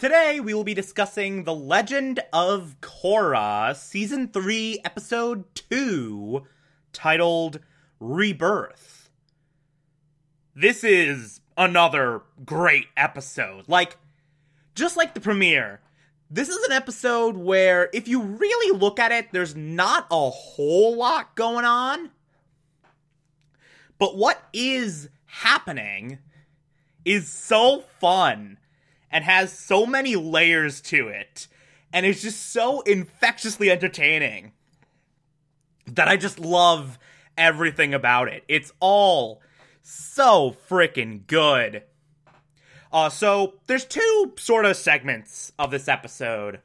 Today, we will be discussing The Legend of Korra, Season 3, Episode 2, titled Rebirth. This is another great episode. Like, just like the premiere, this is an episode where, if you really look at it, there's not a whole lot going on. But what is happening is so fun and has so many layers to it and is just so infectiously entertaining that I just love everything about it. It's all so freaking good. Uh, so there's two sort of segments of this episode.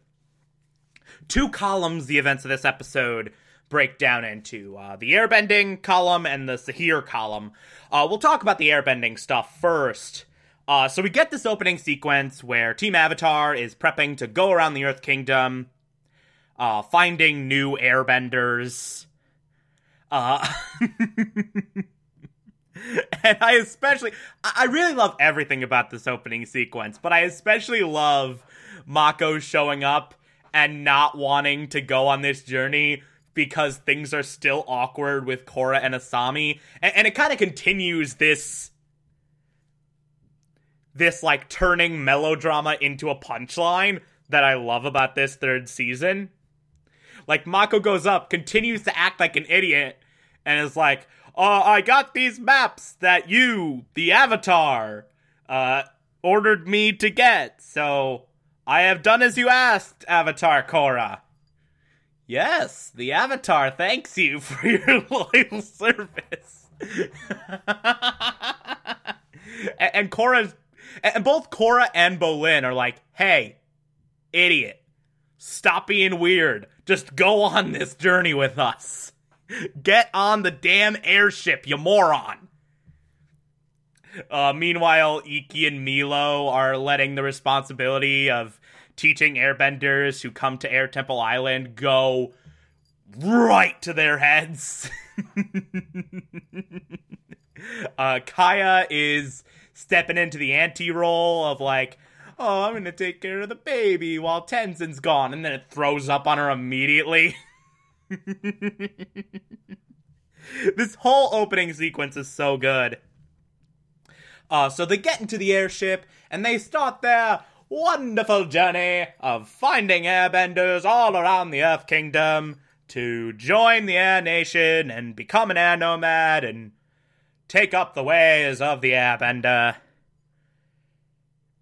Two columns the events of this episode break down into uh, the airbending column and the Zahir column. Uh, we'll talk about the airbending stuff first. Uh, so we get this opening sequence where Team Avatar is prepping to go around the Earth Kingdom, uh, finding new airbenders. Uh, and I especially, I really love everything about this opening sequence, but I especially love Mako showing up and not wanting to go on this journey because things are still awkward with Korra and Asami, and, and it kind of continues this this like turning melodrama into a punchline that I love about this third season. Like Mako goes up, continues to act like an idiot, and is like, "Oh, I got these maps that you, the Avatar, uh, ordered me to get, so I have done as you asked, Avatar Korra." Yes, the Avatar thanks you for your loyal service. and, and Korra's and both Korra and Bolin are like, "Hey, idiot, stop being weird. Just go on this journey with us. Get on the damn airship, you moron." Uh, meanwhile, Ikki and Meelo are letting the responsibility of teaching airbenders who come to Air Temple Island go right to their heads. uh, Kaya is stepping into the anti role of like, oh, I'm gonna take care of the baby while Tenzin's gone, and then it throws up on her immediately. this whole opening sequence is so good. Uh, so they get into the airship and they start their wonderful journey of finding airbenders all around the Earth Kingdom to join the Air Nation and become an air nomad and take up the ways of the airbender. And uh.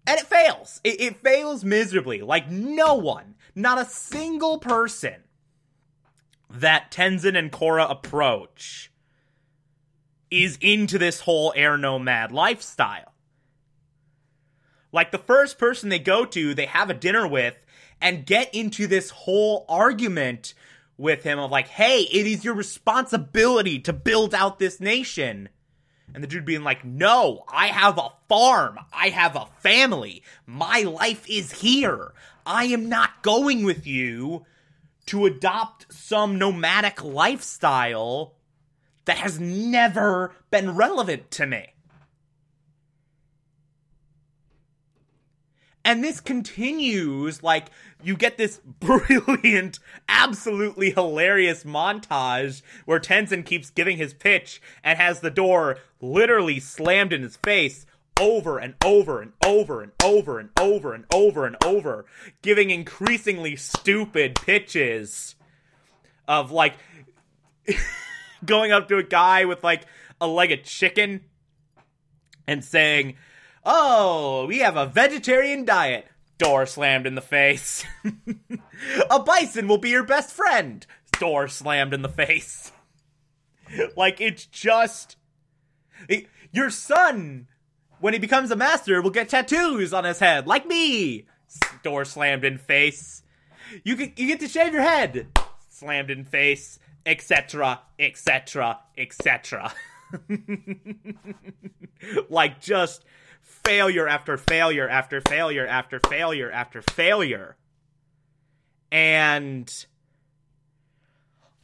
And it fails. It, it fails miserably. Like, no one, not a single person that Tenzin and Korra approach is into this whole air nomad lifestyle. Like the first person they go to, they have a dinner with, and get into this whole argument with him of like, hey, it is your responsibility to build out this nation. And the dude being like, no, I have a farm. I have a family. My life is here. I am not going with you to adopt some nomadic lifestyle that has never been relevant to me. And this continues, like, you get this brilliant, absolutely hilarious montage where Tenzin keeps giving his pitch and has the door literally slammed in his face over and over and over and over and over and over and over, giving increasingly stupid pitches of, like, going up to a guy with like a leg of chicken and saying, Oh, we have a vegetarian diet. Door slammed in the face. a bison will be your best friend. Door slammed in the face. like, it's just. Your son, when he becomes a master, will get tattoos on his head, like me. Door slammed in face. You get, you get to shave your head. Slammed in face, etc., etc., etc. like just failure after failure after failure after failure after failure. And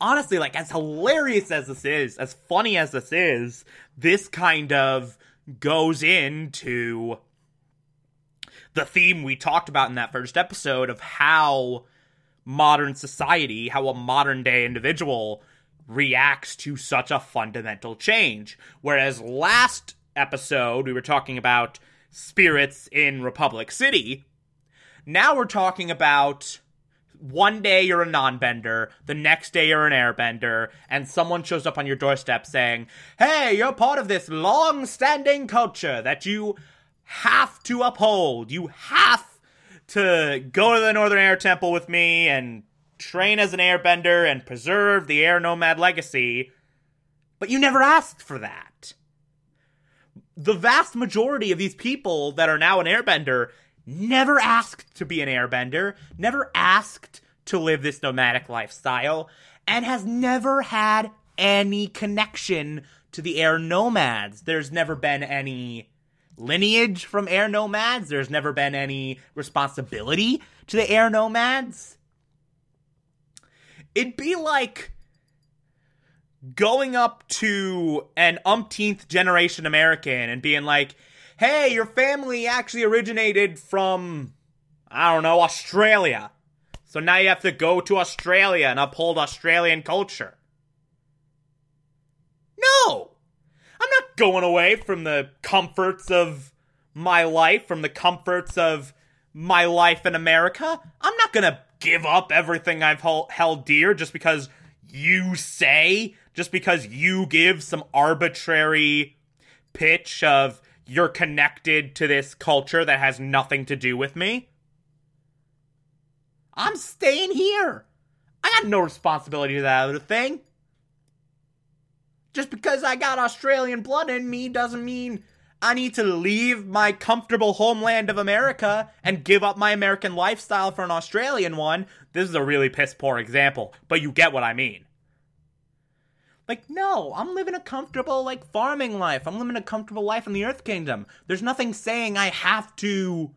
honestly, like as hilarious as this is, as funny as this is, this kind of goes into the theme we talked about in that first episode of how modern society, how a modern day individual reacts to such a fundamental change. Whereas last episode, we were talking about spirits in Republic City. Now we're talking about one day you're a non-bender, the next day you're an airbender, and someone shows up on your doorstep saying, "Hey, you're part of this long-standing culture that you have to uphold. You have to go to the Northern Air Temple with me and train as an airbender and preserve the air nomad legacy." But you never asked for that. The vast majority of these people that are now an airbender never asked to be an airbender, never asked to live this nomadic lifestyle, and has never had any connection to the air nomads. There's never been any lineage from air nomads, there's never been any responsibility to the air nomads. It'd be like going up to an umpteenth generation American and being like, hey, your family actually originated from, I don't know, Australia. So now you have to go to Australia and uphold Australian culture. No! I'm not going away from the comforts of my life, from the comforts of my life in America. I'm not gonna give up everything I've held dear just because you say, just because you give some arbitrary pitch of you're connected to this culture that has nothing to do with me. I'm staying here. I got no responsibility to that other thing. Just because I got Australian blood in me doesn't mean I need to leave my comfortable homeland of America and give up my American lifestyle for an Australian one. This is a really piss poor example, but you get what I mean. Like, no, I'm living a comfortable, like, farming life. I'm living a comfortable life in the Earth Kingdom. There's nothing saying I have to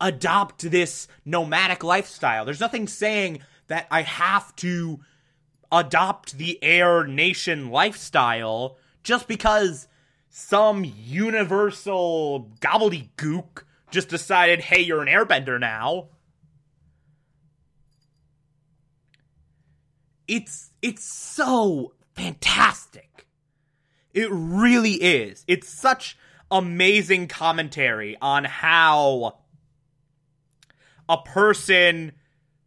adopt this nomadic lifestyle. There's nothing saying that I have to adopt the Air Nation lifestyle just because some universal gobbledygook just decided, hey, you're an airbender now. It's it's so fantastic. It really is. It's such amazing commentary on how a person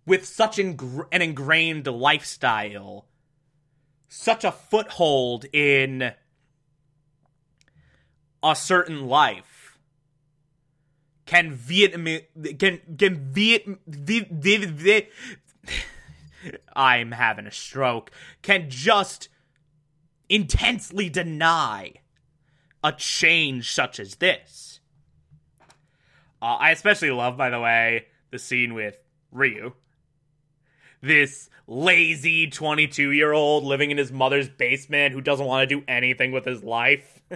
with such ingr- an ingrained lifestyle, such a foothold in a certain life, can Vietnam can can Viet, Viet, Viet, I'm having a stroke can just intensely deny a change such as this. Uh, I especially love, by the way, the scene with Ryu. This lazy 22 year old living in his mother's basement who doesn't want to do anything with his life.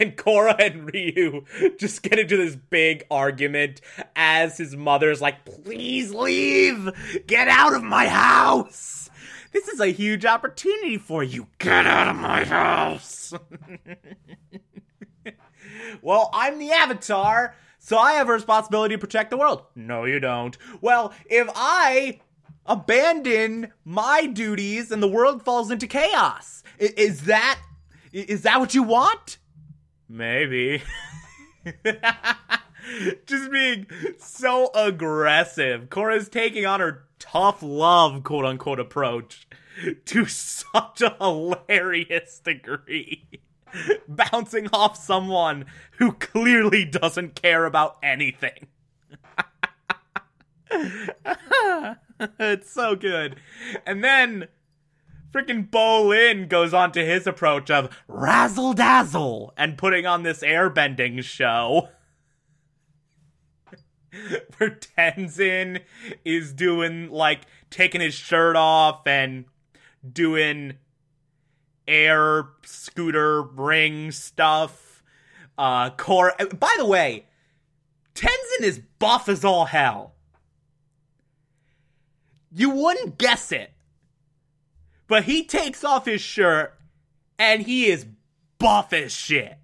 and Korra and Ryu just get into this big argument as his mother's like, please leave! Get out of my house! This is a huge opportunity for you. Get out of my house. well, I'm the Avatar, so I have a responsibility to protect the world. No, you don't. Well, if I abandon my duties and the world falls into chaos, is that is that what you want? Maybe. Just being so aggressive. Korra's taking on her tough love, quote unquote, approach. to such a hilarious degree. Bouncing off someone who clearly doesn't care about anything. it's so good. And then freaking Bolin goes on to his approach of razzle dazzle and putting on this airbending show. Where Tenzin is doing like taking his shirt off and doing air scooter ring stuff. Uh, core. By the way, Tenzin is buff as all hell. You wouldn't guess it. But he takes off his shirt and he is buff as shit.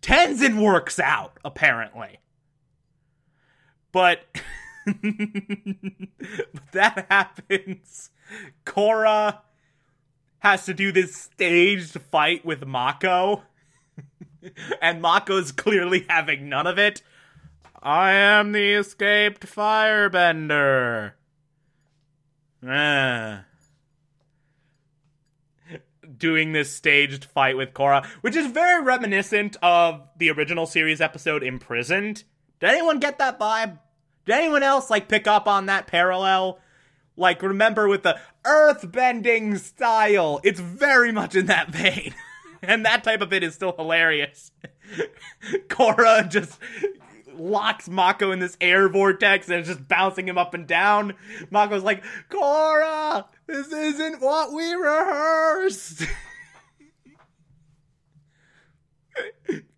Tenzin works out, apparently. But that happens. Korra has to do this staged fight with Mako. and Mako's clearly having none of it. I am the escaped firebender. Ah. Doing this staged fight with Korra, which is very reminiscent of the original series episode Imprisoned. Did anyone get that vibe? Did anyone else like pick up on that parallel? Like, remember with the earth bending style, it's very much in that vein. and that type of it is still hilarious. Korra just locks Mako in this air vortex and is just bouncing him up and down. Mako's like, Korra, this isn't what we rehearsed.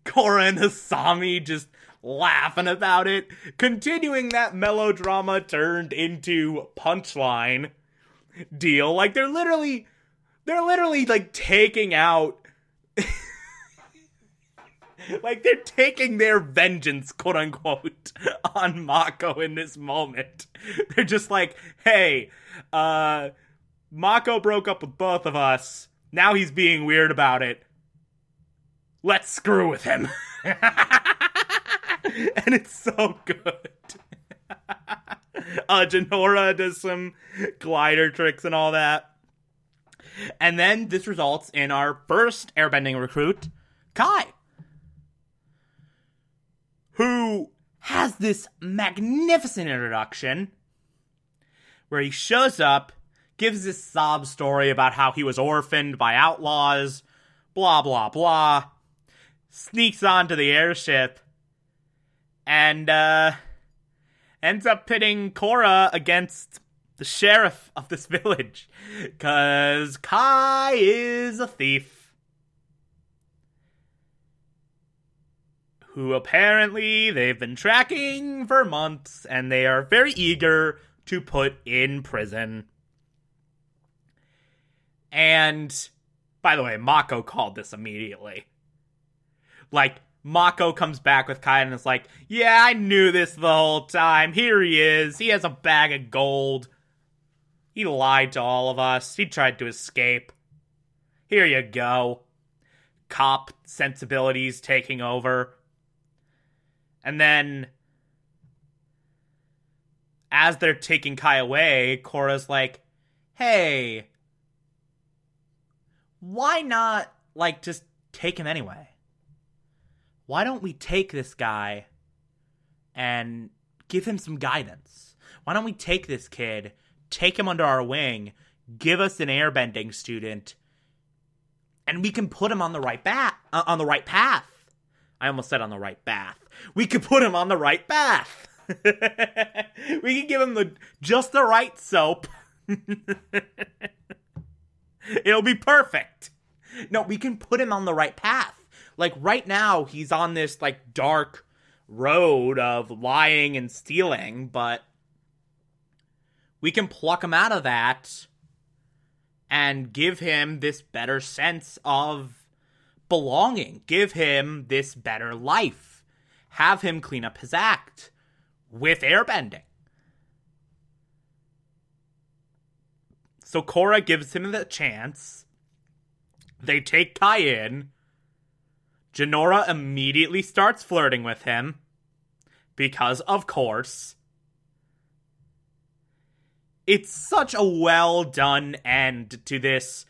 Korra and Asami just laughing about it, continuing that melodrama turned into punchline deal. Like they're literally they're literally like taking out like they're taking their vengeance, quote unquote, on Mako in this moment. They're just like, hey, uh Mako broke up with both of us. Now he's being weird about it. Let's screw with him. and it's so good. uh Jinora does some glider tricks and all that. And then this results in our first airbending recruit, Kai who has this magnificent introduction where he shows up, gives this sob story about how he was orphaned by outlaws, blah, blah, blah, sneaks onto the airship, and, uh, ends up pitting Korra against the sheriff of this village. Cause Kai is a thief. who apparently they've been tracking for months and they are very eager to put in prison. And by the way, Mako called this immediately. Like, Mako comes back with Kai and is like, Yeah, I knew this the whole time. Here he is. He has a bag of gold. He lied to all of us. He tried to escape. Here you go. Cop sensibilities taking over. And then as they're taking Kai away, Korra's like, "Hey, why not like just take him anyway? Why don't we take this guy and give him some guidance? Why don't we take this kid, take him under our wing, give us an airbending student, and we can put him on the right bat uh, on the right path." I almost said on the right path we could put him on the right path. we can give him the just the right soap. It'll be perfect. No, we can put him on the right path. Like right now, he's on this like dark road of lying and stealing, but we can pluck him out of that and give him this better sense of belonging, give him this better life have him clean up his act with airbending. So Korra gives him the chance. They take Kai in. Jinora immediately starts flirting with him. Because, of course. it's such a well done end to this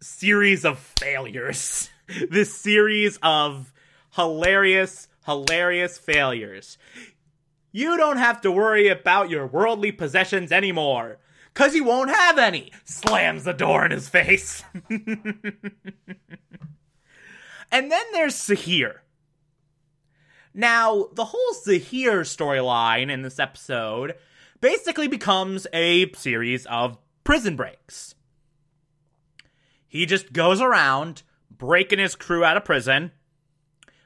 series of failures. this series of hilarious, hilarious failures. You don't have to worry about your worldly possessions anymore. Cause you won't have any. Slams the door in his face. and then there's Zahir. Now, the whole Zahir storyline in this episode basically becomes a series of prison breaks. He just goes around breaking his crew out of prison.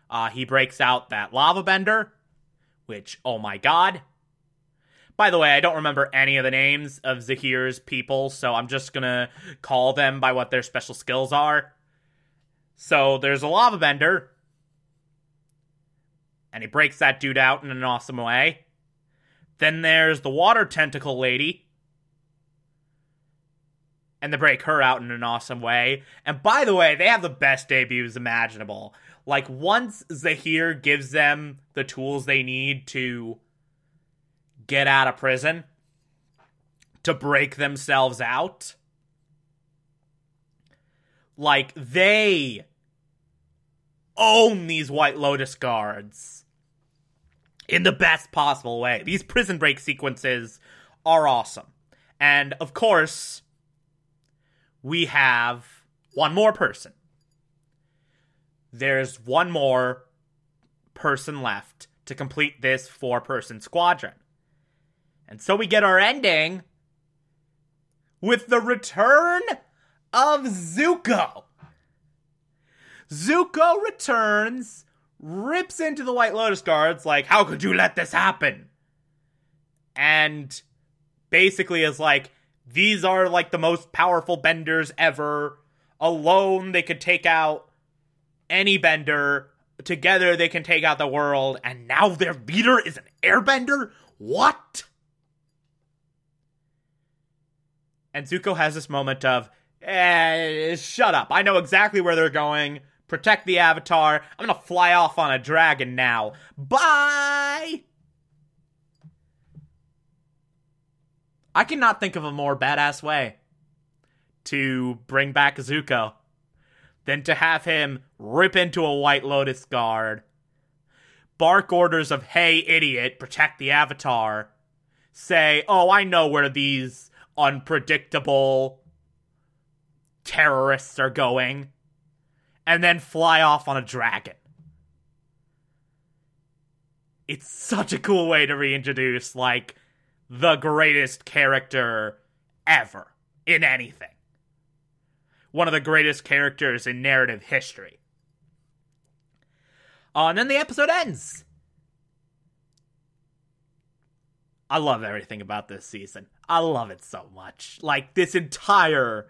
Uh, he breaks out that lava bender, which, oh my god. By the way, I don't remember any of the names of Zahir's people, so I'm just gonna call them by what their special skills are. So there's a lava bender, and he breaks that dude out in an awesome way. Then there's the water tentacle lady, and they break her out in an awesome way. And by the way, they have the best debuts imaginable. Like once Zahir gives them the tools they need to get out of prison, to break themselves out, like they own these White Lotus guards in the best possible way. These prison break sequences are awesome. And of course, we have one more person. There's one more person left to complete this four person squadron. And so we get our ending with the return of Zuko. Zuko returns, rips into the White Lotus guards, like, how could you let this happen? And basically is like, these are like the most powerful benders ever. Alone, they could take out any bender. Together, they can take out the world. And now their leader is an airbender? What? And Zuko has this moment of, eh, shut up. I know exactly where they're going. Protect the Avatar. I'm gonna fly off on a dragon now. Bye! I cannot think of a more badass way to bring back Zuko than to have him rip into a White Lotus guard, bark orders of, hey, idiot, protect the Avatar, say, oh, I know where these unpredictable terrorists are going, and then fly off on a dragon. It's such a cool way to reintroduce, like, the greatest character ever in anything. One of the greatest characters in narrative history. Uh, and then the episode ends. I love everything about this season. I love it so much. Like this entire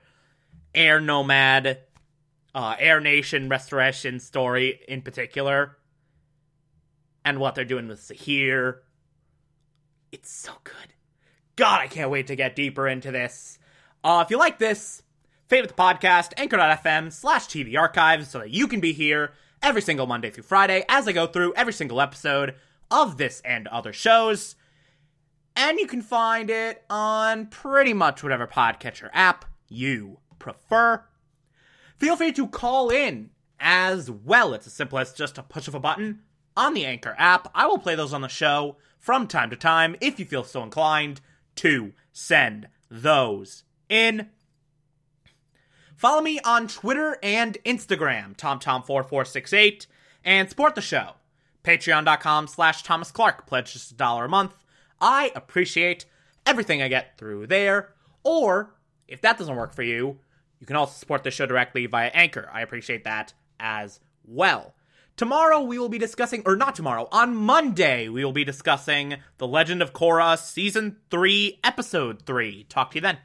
Air Nomad, uh, Air Nation restoration story in particular, and what they're doing with Zahir it's so good. God, I can't wait to get deeper into this. Uh, if you like this, favorite the podcast, anchor.fm slash TV archives so that you can be here every single Monday through Friday as I go through every single episode of this and other shows. And you can find it on pretty much whatever podcatcher app you prefer. Feel free to call in as well. It's as simple as just a push of a button on the Anchor app. I will play those on the show from time to time if you feel so inclined to send those in. Follow me on Twitter and Instagram, TomTom4468, and support the show. Patreon.com slash Thomas Clark. Pledge just a dollar a month. I appreciate everything I get through there. Or, if that doesn't work for you, you can also support the show directly via Anchor. I appreciate that as well. Tomorrow we will be discussing, or not tomorrow, on Monday we will be discussing The Legend of Korra Season 3, Episode 3. Talk to you then.